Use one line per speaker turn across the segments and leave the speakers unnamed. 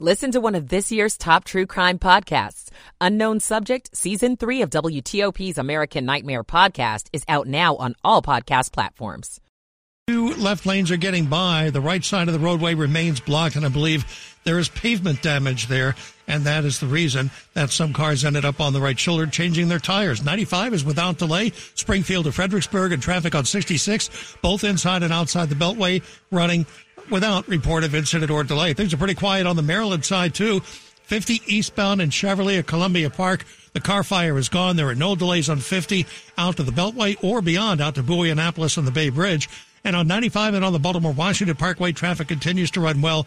Listen to one of this year's top true crime podcasts. Unknown Subject, Season 3 of WTOP's American Nightmare podcast is out now on all podcast platforms.
Two left lanes are getting by. The right side of the roadway remains blocked, and I believe there is pavement damage there, and that is the reason that some cars ended up on the right shoulder changing their tires. 95 is without delay. Springfield to Fredericksburg and traffic on 66, both inside and outside the Beltway, running without report of incident or delay. Things are pretty quiet on the Maryland side, too. 50 eastbound in Cheverly at Columbia Park. The car fire is gone. There are no delays on 50 out to the Beltway or beyond out to Bowie Annapolis and the Bay Bridge. And on 95 and on the Baltimore Washington Parkway, traffic continues to run well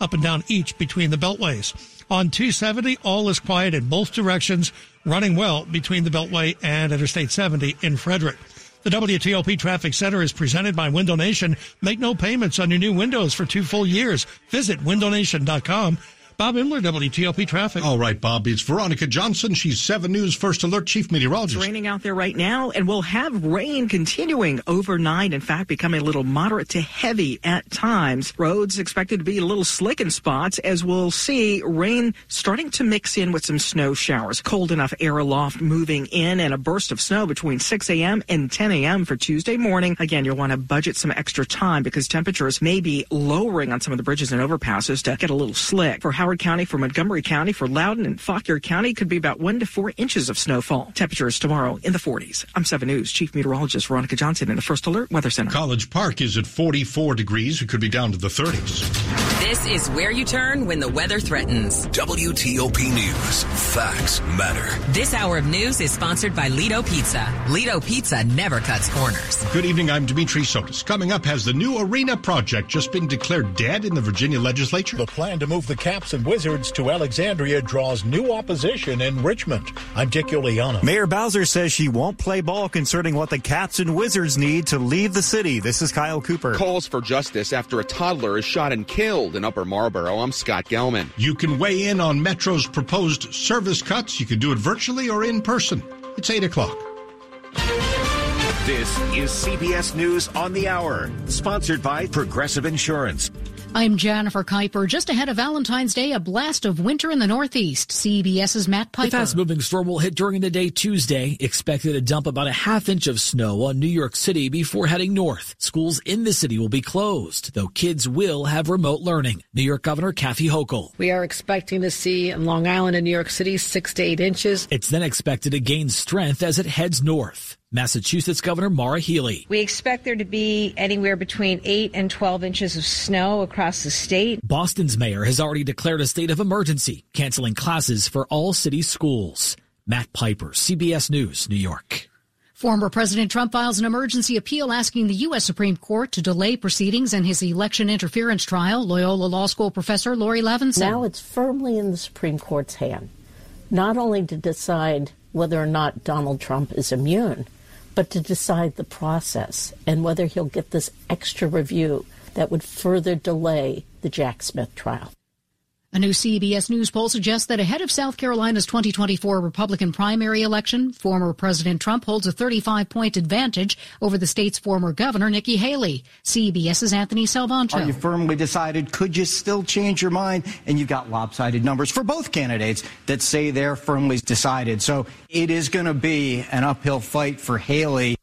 up and down each between the beltways. On 270, all is quiet in both directions, running well between the Beltway and Interstate 70 in Frederick. The WTOP Traffic Center is presented by Window Nation. Make no payments on your new windows for two full years. Visit windownation.com Bob Imler, WTOP Traffic.
All right, Bob. It's Veronica Johnson. She's 7 News First Alert Chief Meteorologist.
It's raining out there right now, and we'll have rain continuing overnight. In fact, becoming a little moderate to heavy at times. Roads expected to be a little slick in spots as we'll see rain starting to mix in with some snow showers. Cold enough air aloft moving in, and a burst of snow between 6 a.m. and 10 a.m. for Tuesday morning. Again, you'll want to budget some extra time because temperatures may be lowering on some of the bridges and overpasses to get a little slick. For Howard County, for Montgomery County, for Loudoun and Fauquier County could be about one to four inches of snowfall. Temperatures tomorrow in the 40s. I'm 7 News Chief Meteorologist Veronica Johnson in the First Alert Weather Center.
College Park is at 44 degrees. It could be down to the 30s.
This is where you turn when the weather threatens.
WTOP News. Facts matter.
This hour of news is sponsored by Lido Pizza. Lido Pizza never cuts corners.
Good evening. I'm Dimitri Sotis. Coming up, has the new arena project just been declared dead in the Virginia legislature?
The plan to move the Caps and Wizards to Alexandria draws new opposition in Richmond. I'm Dick Uliano.
Mayor Bowser says she won't play ball concerning what the Caps and Wizards need to leave the city. This is Kyle Cooper.
Calls for justice after a toddler is shot and killed in Upper Marlboro. I'm Scott Gelman.
You can weigh in on Metro's proposed service cuts. You can do it virtually or in person. It's 8 o'clock.
This is CBS News on the Hour, sponsored by Progressive Insurance.
I'm Jennifer Kuiper. Just ahead of Valentine's Day, a blast of winter in the Northeast. CBS's Matt Piper.
The fast-moving storm will hit during the day Tuesday. Expected to dump about a half inch of snow on New York City before heading north. Schools in the city will be closed, though kids will have remote learning. New York Governor Kathy Hochul.
We are expecting to see in Long Island and New York City six to eight inches.
It's then expected to gain strength as it heads north. Massachusetts Governor Maura Healey.
We expect there to be anywhere between 8 and 12 inches of snow across the state.
Boston's mayor has already declared a state of emergency, canceling classes for all city schools. Matt Piper, CBS News, New York.
Former President Trump files an emergency appeal asking the U.S. Supreme Court to delay proceedings in his election interference trial. Loyola Law School professor Laurie Levenson.
Now it's firmly in the Supreme Court's hand, not only to decide whether or not Donald Trump is immune, but to decide the process and whether he'll get this extra review that would further delay the Jack Smith trial.
A new CBS News poll suggests that ahead of South Carolina's 2024 Republican primary election, former President Trump holds a 35 point advantage over the state's former governor, Nikki Haley. CBS's Anthony Salvanto.
Are you firmly decided? Could you still change your mind? And you've got lopsided numbers for both candidates that say they're firmly decided. So it is going to be an uphill fight for Haley.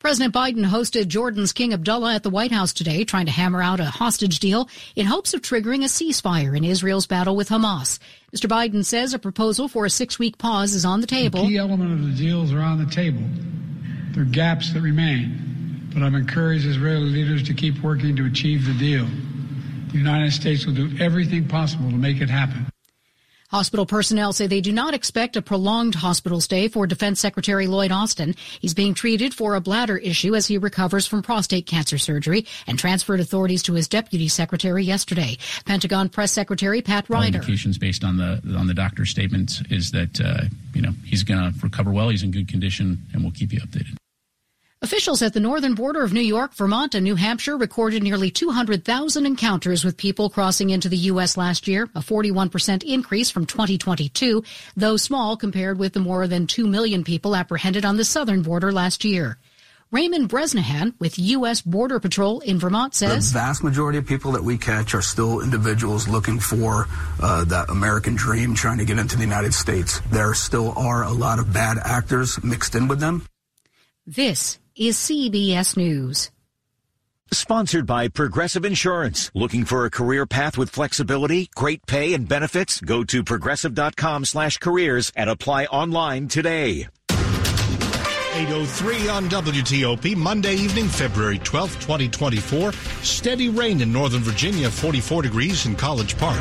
President Biden hosted Jordan's King Abdullah at the White House today, trying to hammer out a hostage deal in hopes of triggering a ceasefire in Israel's battle with Hamas. Mr. Biden says a proposal for a six week pause is on the table.
The key element of the deals are on the table. There are gaps that remain, but I've encouraged Israeli leaders to keep working to achieve the deal. The United States will do everything possible to make it happen.
Hospital personnel say they do not expect a prolonged hospital stay for Defense Secretary Lloyd Austin. He's being treated for a bladder issue as he recovers from prostate cancer surgery and transferred authorities to his deputy secretary yesterday. Pentagon Press Secretary Pat Ryder.
Indications based on the on the doctor's statements is that uh, you know he's going to recover well. He's in good condition, and we'll keep you updated.
Officials at the northern border of New York, Vermont, and New Hampshire recorded nearly 200,000 encounters with people crossing into the U.S. last year, a 41% increase from 2022, though small compared with the more than 2 million people apprehended on the southern border last year. Raymond Bresnahan with U.S. Border Patrol in Vermont says
the vast majority of people that we catch are still individuals looking for uh, that American dream, trying to get into the United States. There still are a lot of bad actors mixed in with them.
This is CBS News.
Sponsored by Progressive Insurance. Looking for a career path with flexibility, great pay, and benefits? Go to progressive.com slash careers and apply online today.
803 on WTOP, Monday evening, February 12th, 2024. Steady rain in Northern Virginia, 44 degrees in College Park.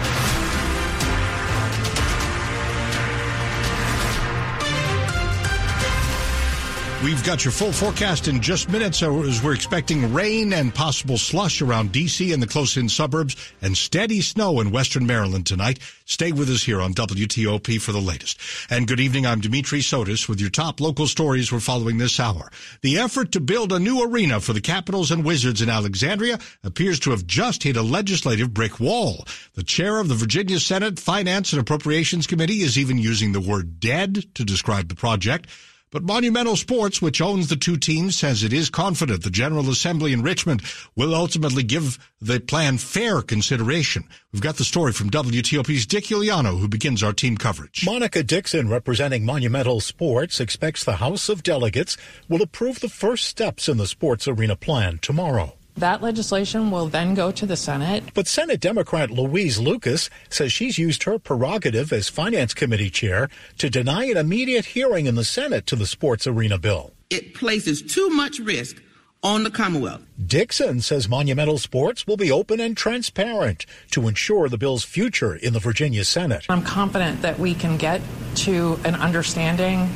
We've got your full forecast in just minutes as we're expecting rain and possible slush around D.C. and the close-in suburbs and steady snow in western Maryland tonight. Stay with us here on WTOP for the latest. And good evening. I'm Dimitri Sotis with your top local stories we're following this hour. The effort to build a new arena for the Capitals and Wizards in Alexandria appears to have just hit a legislative brick wall. The chair of the Virginia Senate Finance and Appropriations Committee is even using the word dead to describe the project. But Monumental Sports, which owns the two teams, says it is confident the General Assembly in Richmond will ultimately give the plan fair consideration. We've got the story from WTOP's Dick Uliano, who begins our team coverage.
Monica Dixon, representing Monumental Sports, expects the House of Delegates will approve the first steps in the sports arena plan tomorrow.
That legislation will then go to the Senate.
But Senate Democrat Louise Lucas says she's used her prerogative as Finance Committee chair to deny an immediate hearing in the Senate to the sports arena bill.
It places too much risk on the Commonwealth.
Dixon says Monumental Sports will be open and transparent to ensure the bill's future in the Virginia Senate.
I'm confident that we can get to an understanding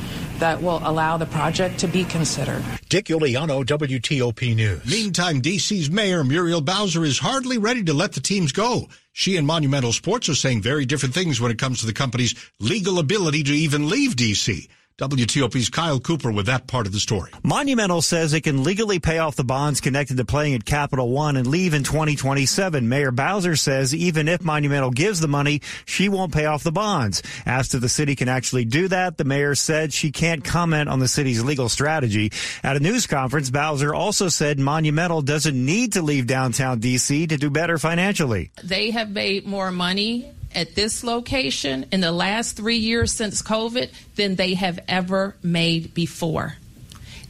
that will allow the project to be considered.
Dick Uliano, WTOP News.
Meantime, D.C.'s Mayor Muriel Bowser is hardly ready to let the teams go. She and Monumental Sports are saying very different things when it comes to the company's legal ability to even leave D.C. WTOP's Kyle Cooper with that part of the story.
Monumental says it can legally pay off the bonds connected to playing at Capital One and leave in 2027. Mayor Bowser says even if Monumental gives the money, she won't pay off the bonds. Asked if the city can actually do that, the mayor said she can't comment on the city's legal strategy. At a news conference, Bowser also said Monumental doesn't need to leave downtown DC to do better financially.
They have made more money at this location in the last three years since COVID than they have ever made before.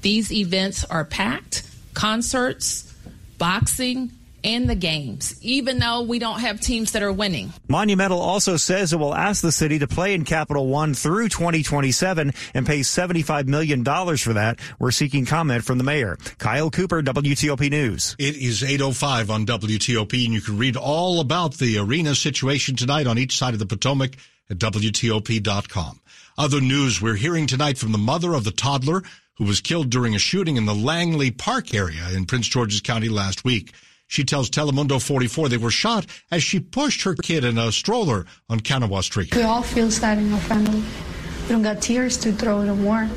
These events are packed concerts, boxing, and the games, even though we don't have teams that are winning.
Monumental also says it will ask the city to play in Capital One through 2027 and pay $75 million for that. We're seeking comment from the mayor. Kyle Cooper, WTOP News.
It is 8.05 on WTOP, and you can read all about the arena situation tonight on each side of the Potomac at WTOP.com. Other news we're hearing tonight from the mother of the toddler who was killed during a shooting in the Langley Park area in Prince George's County last week. She tells Telemundo 44 they were shot as she pushed her kid in a stroller on Kanawha Street.
We all feel sad in our family. We don't got tears to throw no more,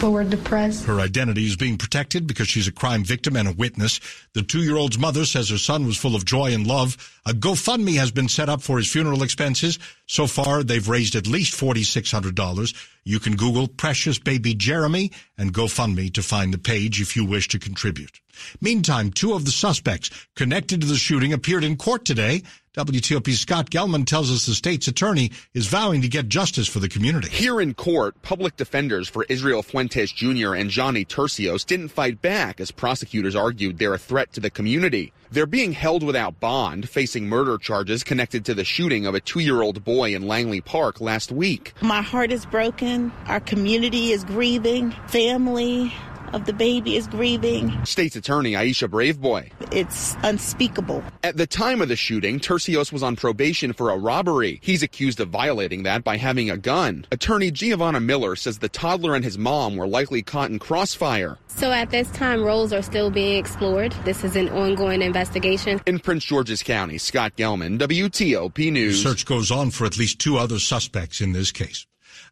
but we're depressed.
Her identity is being protected because she's a crime victim and a witness. The two-year-old's mother says her son was full of joy and love. A GoFundMe has been set up for his funeral expenses. So far, they've raised at least $4,600. You can Google Precious Baby Jeremy and GoFundMe to find the page if you wish to contribute. Meantime, two of the suspects connected to the shooting appeared in court today. WTOP's Scott Gelman tells us the state's attorney is vowing to get justice for the community.
Here in court, public defenders for Israel Fuentes Jr. and Johnny Tercios didn't fight back as prosecutors argued they're a threat to the community. They're being held without bond, facing murder charges connected to the shooting of a two-year-old boy in Langley Park last week.
My heart is broken. Our community is grieving. Family, of the baby is grieving.
State's Attorney Aisha Braveboy.
It's unspeakable.
At the time of the shooting, Tercios was on probation for a robbery. He's accused of violating that by having a gun. Attorney Giovanna Miller says the toddler and his mom were likely caught in crossfire.
So at this time, roles are still being explored. This is an ongoing investigation.
In Prince George's County, Scott Gelman, WTOP News.
Search goes on for at least two other suspects in this case.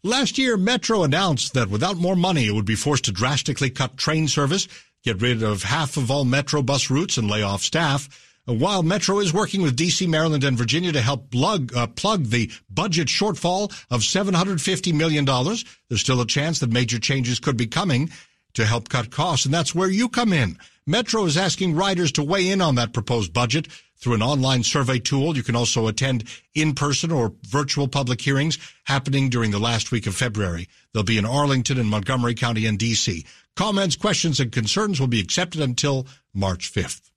Last year, Metro announced that without more money, it would be forced to drastically cut train service, get rid of half of all Metro bus routes, and lay off staff. While Metro is working with DC, Maryland, and Virginia to help plug, uh, plug the budget shortfall of $750 million, there's still a chance that major changes could be coming. to help cut costs, and that's where you come in. Metro is asking riders to weigh in on that proposed budget through an online survey tool. You can also attend in-person or virtual public hearings happening during the last week of February. They'll be in Arlington and Montgomery County and DC. Comments, questions, and concerns will be accepted until March 5th.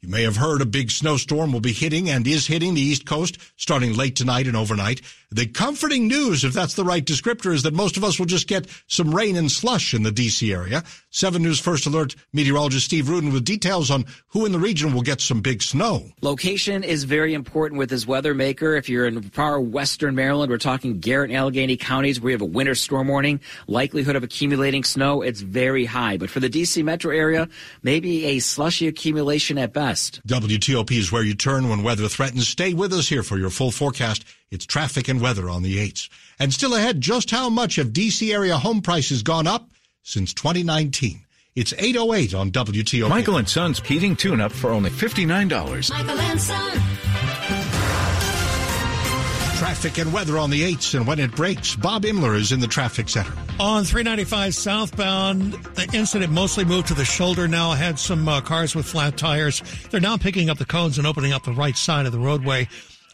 You may have heard a big snowstorm will be hitting and is hitting the East Coast starting late tonight and overnight. The comforting news, if that's the right descriptor, is that most of us will just get some rain and slush in the DC area. 7 News First Alert meteorologist Steve Rudin with details on who in the region will get some big snow.
Location is very important with this weather maker. If you're in far western Maryland, we're talking Garrett and Allegany counties where you have a winter storm warning. Likelihood of accumulating snow, it's very high. But for the DC metro area, maybe a slushy accumulation at best.
WTOP is where you turn when weather threatens. Stay with us here for your full forecast. It's traffic and weather on the 8s. And still ahead, just how much have DC area home prices gone up since 2019? It's 808 on WTOP.
Michael and Son's heating tune-up for only $59.
Michael and Son.
Traffic and weather on the 8s and when it breaks. Bob Imler is in the traffic center.
On 395 southbound, the incident mostly moved to the shoulder now. Had some uh, cars with flat tires. They're now picking up the cones and opening up the right side of the roadway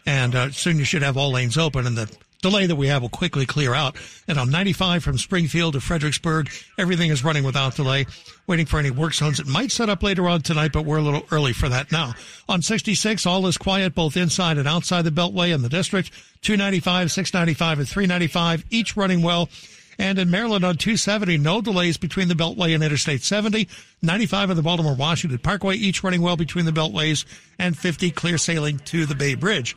and uh, soon you should have all lanes open and the delay that we have will quickly clear out. And on 95 from Springfield to Fredericksburg, everything is running without delay. Waiting for any work zones. that might set up later on tonight, but we're a little early for that now. On 66, all is quiet both inside and outside the Beltway in the district. 295, 695, and 395, each running well. And in Maryland on 270, no delays between the Beltway and Interstate 70. 95 and the Baltimore Washington Parkway, each running well between the Beltways, and 50 clear sailing to the Bay Bridge.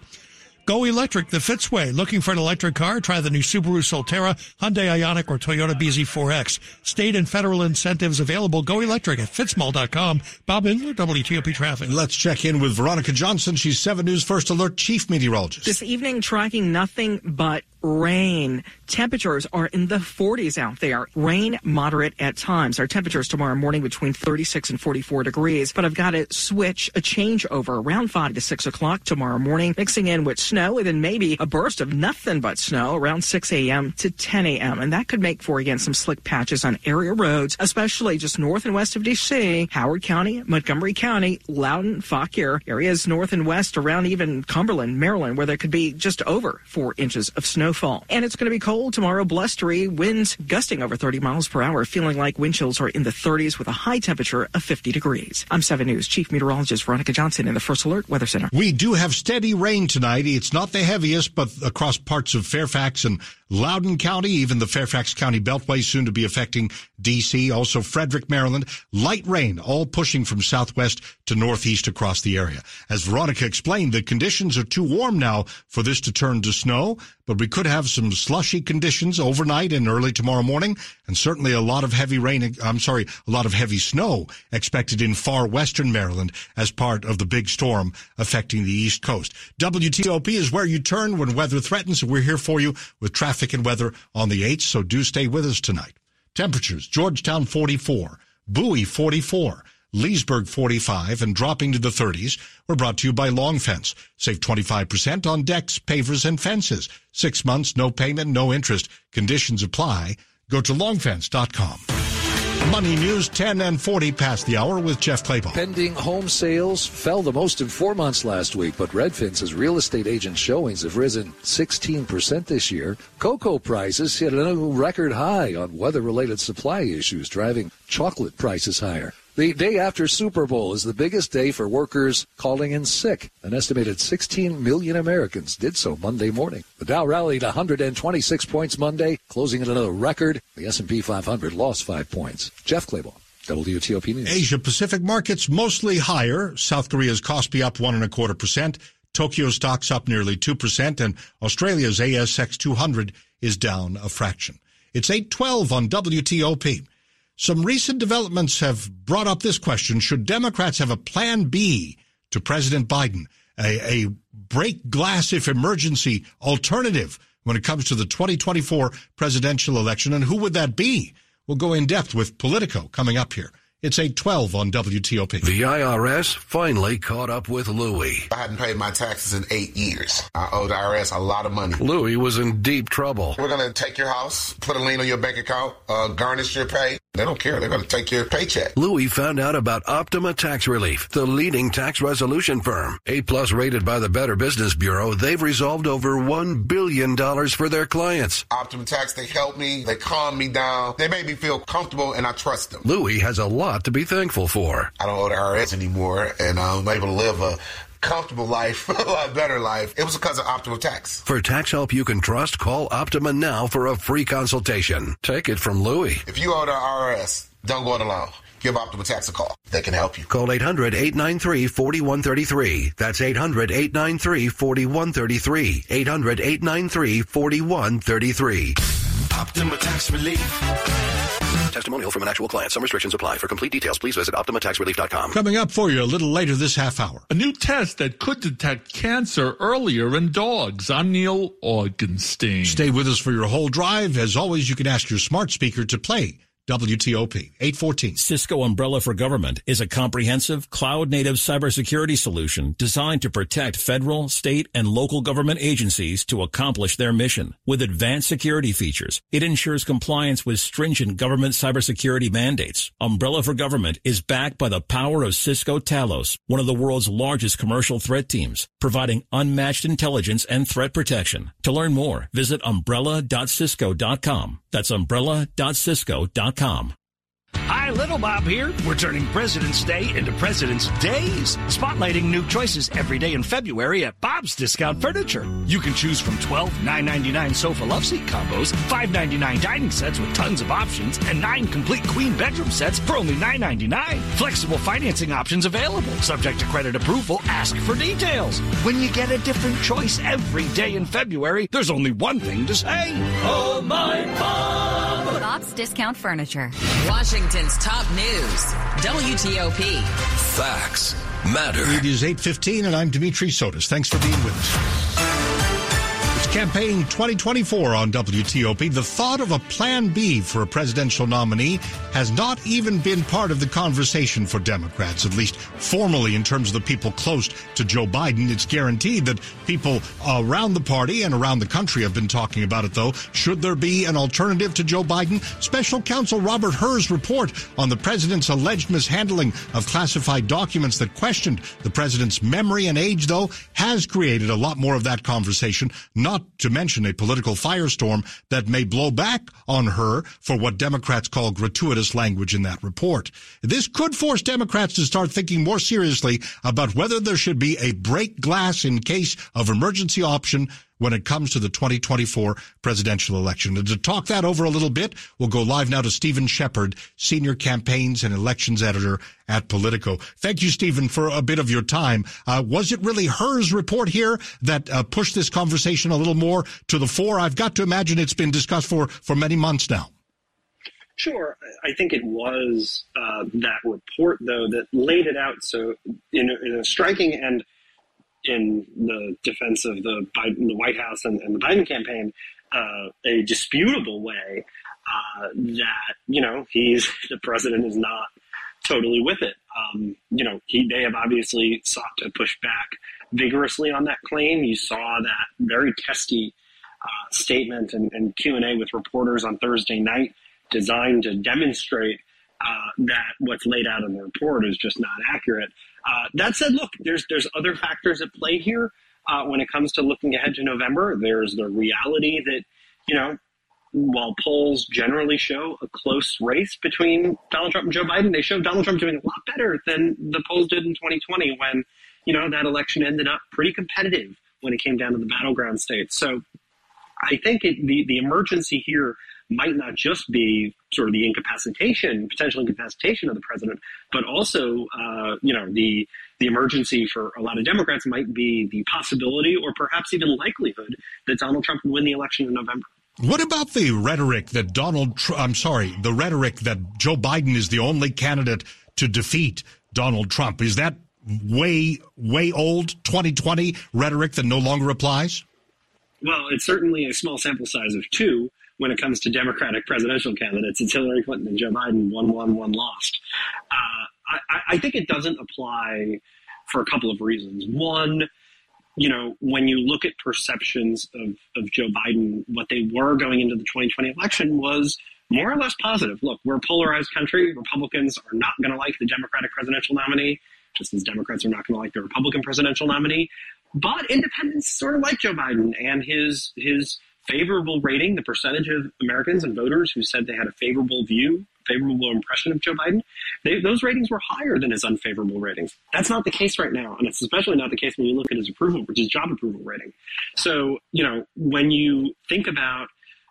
Go electric the Fitzway. Looking for an electric car? Try the new Subaru Solterra, Hyundai Ioniq, or Toyota BZ4X. State and federal incentives available. Go electric at fitzmall.com. Bob Imler, WTOP Traffic.
Let's check in with Veronica Johnson. She's 7 News First Alert Chief Meteorologist.
This evening, tracking nothing but rain. Temperatures are in the 40s out there. Rain moderate at times. Our temperatures tomorrow morning between 36 and 44 degrees. But I've got to switch a changeover around 5 to 6 o'clock tomorrow morning, mixing in with snow and then maybe a burst of nothing but snow around 6 a.m. to 10 a.m. And that could make for again some slick patches on area roads, especially just north and west of D.C., Howard County, Montgomery County, Loudoun, Fauquier, areas north and west around even Cumberland, Maryland, where there could be just over four inches of snowfall. And it's going to be cold tomorrow, blustery, winds gusting over 30 miles per hour, feeling like wind chills are in the 30s with a high temperature of 50 degrees. I'm 7 News Chief Meteorologist Veronica Johnson in the First Alert Weather Center.
We do have steady rain tonight. It's not the heaviest, but across parts of Fairfax and Loudoun County, even the Fairfax County Beltway soon to be affecting DC, also Frederick, Maryland. Light rain, all pushing from southwest to northeast across the area. As Veronica explained, the conditions are too warm now for this to turn to snow, but we could have some slushy conditions overnight and early tomorrow morning, and certainly a lot of heavy rain, I'm sorry, a lot of heavy snow expected in far western Maryland as part of the big storm affecting the east coast. WTOP is where you turn when weather threatens. And we're here for you with traffic and weather on the 8th, so do stay with us tonight. Temperatures, Georgetown 44, Bowie 44, Leesburg 45 and dropping to the 30s were brought to you by Long Fence. Save 25% on decks, pavers, and fences. Six months, no payment, no interest. Conditions apply. Go to longfence.com. Money News 10 and 40 past the hour with Jeff Clabaugh.
Pending home sales fell the most in four months last week, but Redfin says real estate agent showings have risen 16% this year. Cocoa prices hit a new record high on weather related supply issues, driving chocolate prices higher. The day after Super Bowl is the biggest day for workers calling in sick. An estimated 16 million Americans did so Monday morning. The Dow rallied 126 points Monday, closing at another record. The S&P 500 lost 5 points. Jeff Clabaugh. WTOP News.
Asia Pacific markets mostly higher. South Korea's Kospi up one and a quarter percent. Tokyo stocks up nearly 2% and Australia's ASX 200 is down a fraction. It's 812 on WTOP. Some recent developments have brought up this question. Should Democrats have a plan B to President Biden? A, a break glass if emergency alternative when it comes to the 2024 presidential election. And who would that be? We'll go in depth with Politico coming up here. It's 812 on WTOP.
The IRS finally caught up with Louie.
I hadn't paid my taxes in eight years. I owed the IRS a lot of money.
Louie was in deep trouble.
We're going to take your house, put a lien on your bank account, uh, garnish your pay. They don't care. They're going to take your paycheck.
Louie found out about Optima Tax Relief, the leading tax resolution firm. A plus rated by the Better Business Bureau, they've resolved over $1 billion for their clients.
Optima Tax, they helped me. They calmed me down. They made me feel comfortable and I trust them.
Louie has a lot to be thankful for.
I don't owe the IRS anymore and I'm able to live a comfortable life, a lot better life. It was because of Optima Tax.
For tax help you can trust, call Optima now for a free consultation. Take it from Louie.
If you owe the IRS, don't go it alone. Give Optima Tax a call. They can help you.
Call 800-893-4133. That's 800-893-4133. 800-893-4133.
Optima Tax Relief.
Testimonial from an actual client. Some restrictions apply. For complete details, please visit OptimaTaxRelief.com.
Coming up for you a little later this half hour.
A new test that could detect cancer earlier in dogs. I'm Neil Augenstein.
Stay with us for your whole drive. As always, you can ask your smart speaker to play WTOP 814.
Cisco Umbrella for Government is a comprehensive cloud native cybersecurity solution designed to protect federal, state, and local government agencies to accomplish their mission. With advanced security features, it ensures compliance with stringent government cybersecurity mandates. Umbrella for Government is backed by the power of Cisco Talos, one of the world's largest commercial threat teams, providing unmatched intelligence and threat protection. To learn more, visit umbrella.cisco.com. That's umbrella.cisco.com.
Hi, Little Bob here. We're turning President's Day into President's Days, spotlighting new choices every day in February at Bob's Discount Furniture. You can choose from 12 $9.99 sofa love seat combos, $5.99 dining sets with tons of options, and 9 complete queen bedroom sets for only $9.99. Flexible financing options available. Subject to credit approval, ask for details. When you get a different choice every day in February, there's only one thing to say. Oh, my Bob!
Bob's Discount Furniture. Washington's top news. WTOP.
Facts matter.
It is 8.15 and I'm Dimitri Sotis. Thanks for being with us. Campaign 2024 on WTOP. The thought of a plan B for a presidential nominee has not even been part of the conversation for Democrats, at least formally in terms of the people close to Joe Biden. It's guaranteed that people around the party and around the country have been talking about it, though. Should there be an alternative to Joe Biden? Special counsel Robert Hur's report on the president's alleged mishandling of classified documents that questioned the president's memory and age, though, has created a lot more of that conversation, not to mention a political firestorm that may blow back on Hur for what Democrats call gratuitous language in that report. This could force Democrats to start thinking more seriously about whether there should be a break glass in case of emergency option when it comes to the 2024 presidential election. And to talk that over a little bit, we'll go live now to Stephen Shepard, Senior Campaigns and Elections Editor at Politico. Thank you, Stephen, for a bit of your time. Uh, was it really Hur's report here that uh, pushed this conversation a little more to the fore? I've got to imagine it's been discussed for, for many months now.
Sure. I think it was uh, that report, though, that laid it out so in a, in a striking and in the defense of the Biden, the White House and, and the Biden campaign, uh, a disputable way uh, that you know he's the president is not totally with it. Um, you know, he, they have obviously sought to push back vigorously on that claim. You saw that very testy uh, statement and, and Q and A with reporters on Thursday night, designed to demonstrate uh, that what's laid out in the report is just not accurate. Uh, that said, look, there's there's other factors at play here uh, when it comes to looking ahead to November. There's the reality that you know, while polls generally show a close race between Donald Trump and Joe Biden, they show Donald Trump doing a lot better than the polls did in 2020 when you know that election ended up pretty competitive when it came down to the battleground states. So I think it, the the emergency here might not just be sort of the incapacitation, potential incapacitation of the president, but also, uh, you know, the the emergency for a lot of Democrats might be the possibility or perhaps even likelihood that Donald Trump would win the election in November.
What about the rhetoric that Donald, Tr- I'm sorry, the rhetoric that Joe Biden is the only candidate to defeat Donald Trump? Is that way, way old 2020 rhetoric that no longer applies?
Well, it's certainly a small sample size of two when it comes to Democratic presidential candidates. It's Hillary Clinton and Joe Biden, one won, one lost. Uh, I, I think it doesn't apply for a couple of reasons. One, you know, when you look at perceptions of, of Joe Biden, what they were going into the 2020 election was more or less positive. Look, we're a polarized country. Republicans are not going to like the Democratic presidential nominee, just as Democrats are not going to like the Republican presidential nominee. But independents sort of like Joe Biden and his his favorable rating, the percentage of Americans and voters who said they had a favorable view, favorable impression of Joe Biden, they, those ratings were higher than his unfavorable ratings. That's not the case right now. And it's especially not the case when you look at his approval, which is job approval rating. So, you know, when you think about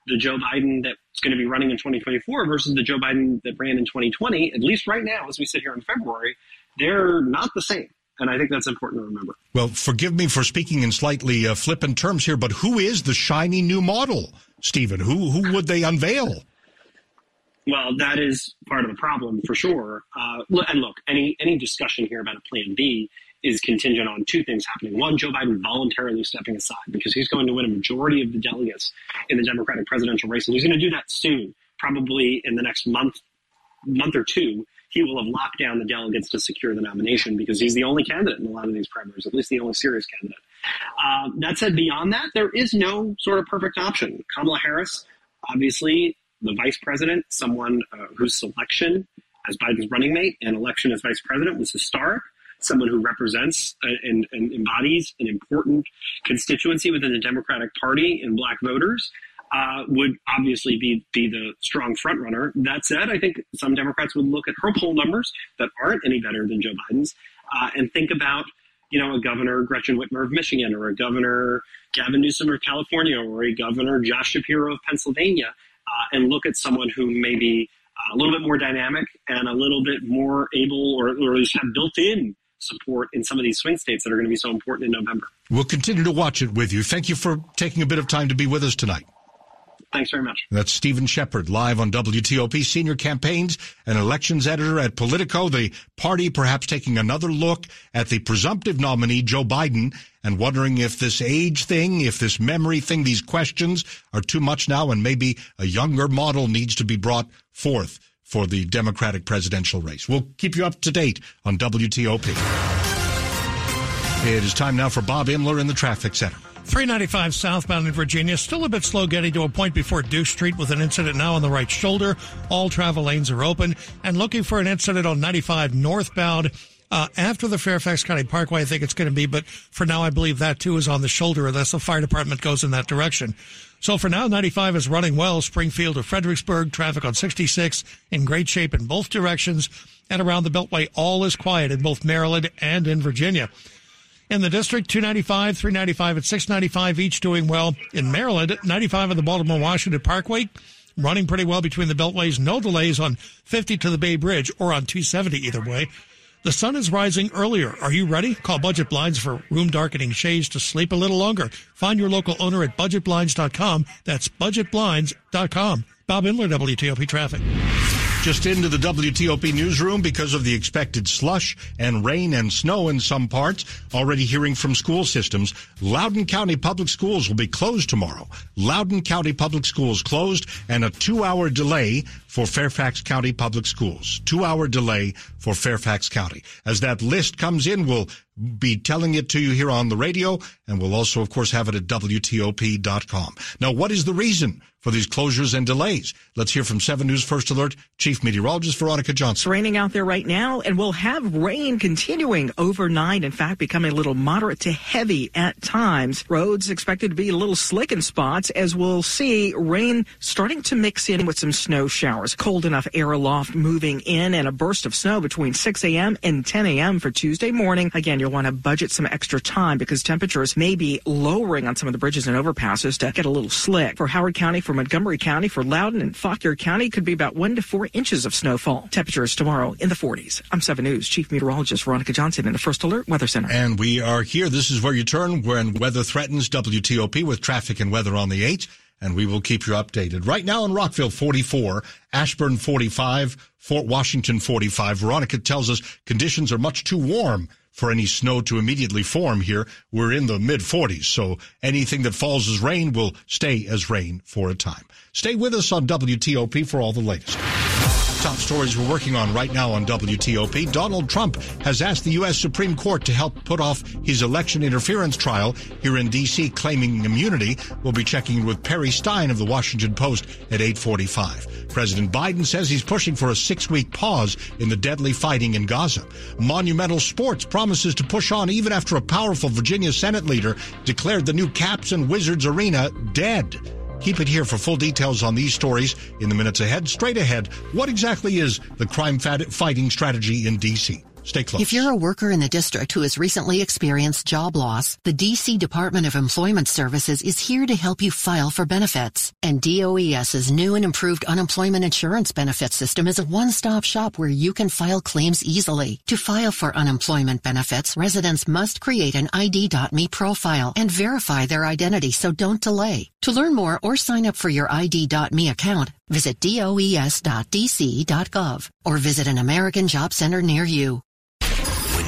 the Joe Biden that's going to be running in 2024 versus the Joe Biden that ran in 2020, at least right now, as we sit here in February, they're not the same. And I think that's important to remember.
Well, forgive me for speaking in slightly uh, flippant terms here, but who is the shiny new model, Stephen? Who who would they unveil?
Well, that is part of the problem for sure. Uh, and look, any any discussion here about a plan B is contingent on two things happening. One, Joe Biden voluntarily stepping aside because he's going to win a majority of the delegates in the Democratic presidential race, and he's going to do that soon, probably in the next month, month or two he will have locked down the delegates to secure the nomination because he's the only candidate in a lot of these primaries, at least the only serious candidate. Uh, that said, beyond that, there is no sort of perfect option. Kamala Harris, obviously, the vice president, someone uh, whose selection as Biden's running mate and election as vice president was historic someone who represents and, and, embodies an important constituency within the Democratic Party in black voters uh, would obviously be be the strong front runner. That said, I think some Democrats would look at her poll numbers that aren't any better than Joe Biden's uh, and think about you know a governor Gretchen Whitmer of Michigan or a governor Gavin Newsom of California or a governor Josh Shapiro of Pennsylvania uh, and look at someone who may be uh, a little bit more dynamic and a little bit more able or, or at least have built in support in some of these swing states that are going to be so important in November.
We'll continue to watch it with you. Thank you for taking a bit of time to be with us tonight.
Thanks very much.
That's Stephen Shepard, live on WTOP, senior campaigns and elections editor at Politico. The party perhaps taking another look at the presumptive nominee, Joe Biden, and wondering if this age thing, if this memory thing, these questions are too much now, and maybe a younger model needs to be brought forth for the Democratic presidential race. We'll keep you up to date on WTOP. It is time now for Bob Imler in the traffic center.
395 southbound in Virginia, still a bit slow getting to a point before Duke Street with an incident now on the right shoulder. All travel lanes are open and looking for an incident on 95 northbound. Uh, after the Fairfax County Parkway, I think it's going to be, but for now, I believe that too is on the shoulder unless the fire department goes in that direction. So for now, 95 is running well. Springfield to Fredericksburg, traffic on 66 in great shape in both directions. And around the Beltway, all is quiet in both Maryland and in Virginia. In the district, 295, 395, and 695 each doing well. In Maryland, 95 on the Baltimore Washington Parkway, running pretty well between the beltways. No delays on 50 to the Bay Bridge or on 270 either way. The sun is rising earlier. Are you ready? Call Budget Blinds for room darkening shades to sleep a little longer. Find your local owner at budgetblinds.com. That's budgetblinds.com. Bob Imler, WTOP Traffic.
Just into the WTOP newsroom because of the expected slush and rain and snow in some parts. Already hearing from school systems. Loudoun County Public Schools will be closed tomorrow. Loudoun County Public Schools closed and a two hour delay for Fairfax County Public Schools. Two hour delay for Fairfax County. As that list comes in, we'll be telling it to you here on the radio and we'll also, of course, have it at WTOP.com. Now, what is the reason for these closures and delays. Let's hear from 7 News First Alert Chief Meteorologist Veronica Johnson.
It's raining out there right now, and we'll have rain continuing overnight. In fact, becoming a little moderate to heavy at times. Roads expected to be a little slick in spots as we'll see rain starting to mix in with some snow showers. Cold enough air aloft moving in and a burst of snow between 6 a.m. and 10 a.m. for Tuesday morning. Again, you'll want to budget some extra time because temperatures may be lowering on some of the bridges and overpasses to get a little slick. For Howard County, for Montgomery County, for Loudoun and Fauquier County, could be about one to four inches of snowfall. Temperatures tomorrow in the 40s. I'm 7 News Chief Meteorologist Veronica Johnson in the First Alert Weather Center.
And we are here. This is where you turn when weather threatens WTOP with traffic and weather on the 8 and we will keep you updated. Right now in Rockville, 44, Ashburn, 45, Fort Washington, 45. Veronica tells us conditions are much too warm for any snow to immediately form here. We're in the mid 40s, so anything that falls as rain will stay as rain for a time. Stay with us on WTOP for all the latest. Top stories we're working on right now on WTOP. Donald Trump has asked the U.S. Supreme Court to help put off his election interference trial here in D.C., claiming immunity. We'll be checking with Perry Stein of the Washington Post at 845. President Biden says he's pushing for a six-week pause in the deadly fighting in Gaza. Monumental Sports promises to push on even after a powerful Virginia Senate leader declared the new Caps and Wizards Arena dead. Keep it here for full details on these stories in the minutes ahead. Straight ahead, what exactly is the crime fighting strategy in D.C.? Stay close.
If you're a worker in the district who has recently experienced job loss, the DC Department of Employment Services is here to help you file for benefits. And DOES's new and improved unemployment insurance benefit system is a one-stop shop where you can file claims easily. To file for unemployment benefits, residents must create an ID.me profile and verify their identity, so don't delay. To learn more or sign up for your ID.me account, visit does.dc.gov or visit an American Job Center near you.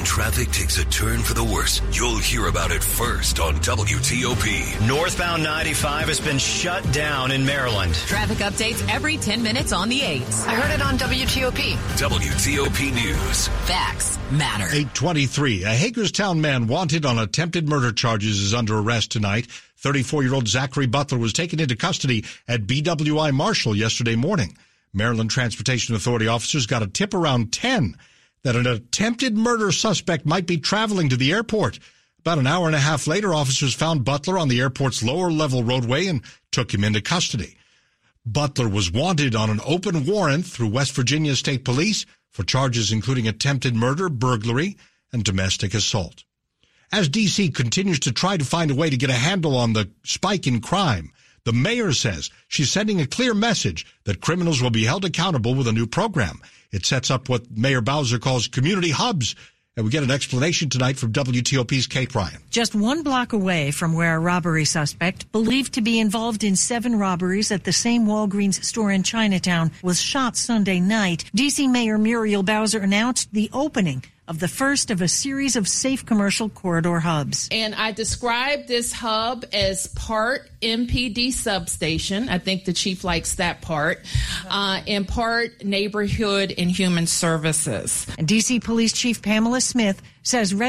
When traffic takes a turn for the worse, you'll hear about it first on WTOP.
Northbound 95 has been shut down in Maryland.
Traffic updates every 10 minutes on the 8s.
I heard it on WTOP.
WTOP News.
Facts matter.
823. A Hagerstown man wanted on attempted murder charges is under arrest tonight. 34 year old Zachary Butler was taken into custody at BWI Marshall yesterday morning. Maryland Transportation Authority officers got a tip around 10 that an attempted murder suspect might be traveling to the airport. About an hour and a half later, officers found Butler on the airport's lower level roadway and took him into custody. Butler was wanted on an open warrant through West Virginia State Police for charges including attempted murder, burglary, and domestic assault. As DC continues to try to find a way to get a handle on the spike in crime, the mayor says she's sending a clear message that criminals will be held accountable with a new program. It sets up what Mayor Bowser calls community hubs. And we get an explanation tonight from WTOP's Kate Ryan.
Just one block away from where a robbery suspect, believed to be involved in seven robberies at the same Walgreens store in Chinatown, was shot Sunday night, D.C. Mayor Muriel Bowser announced the opening of the first of a series of safe commercial corridor hubs.
And I describe this hub as part MPD substation. I think the chief likes that part, uh, and part neighborhood and human services.
And DC Police Chief Pamela Smith says residents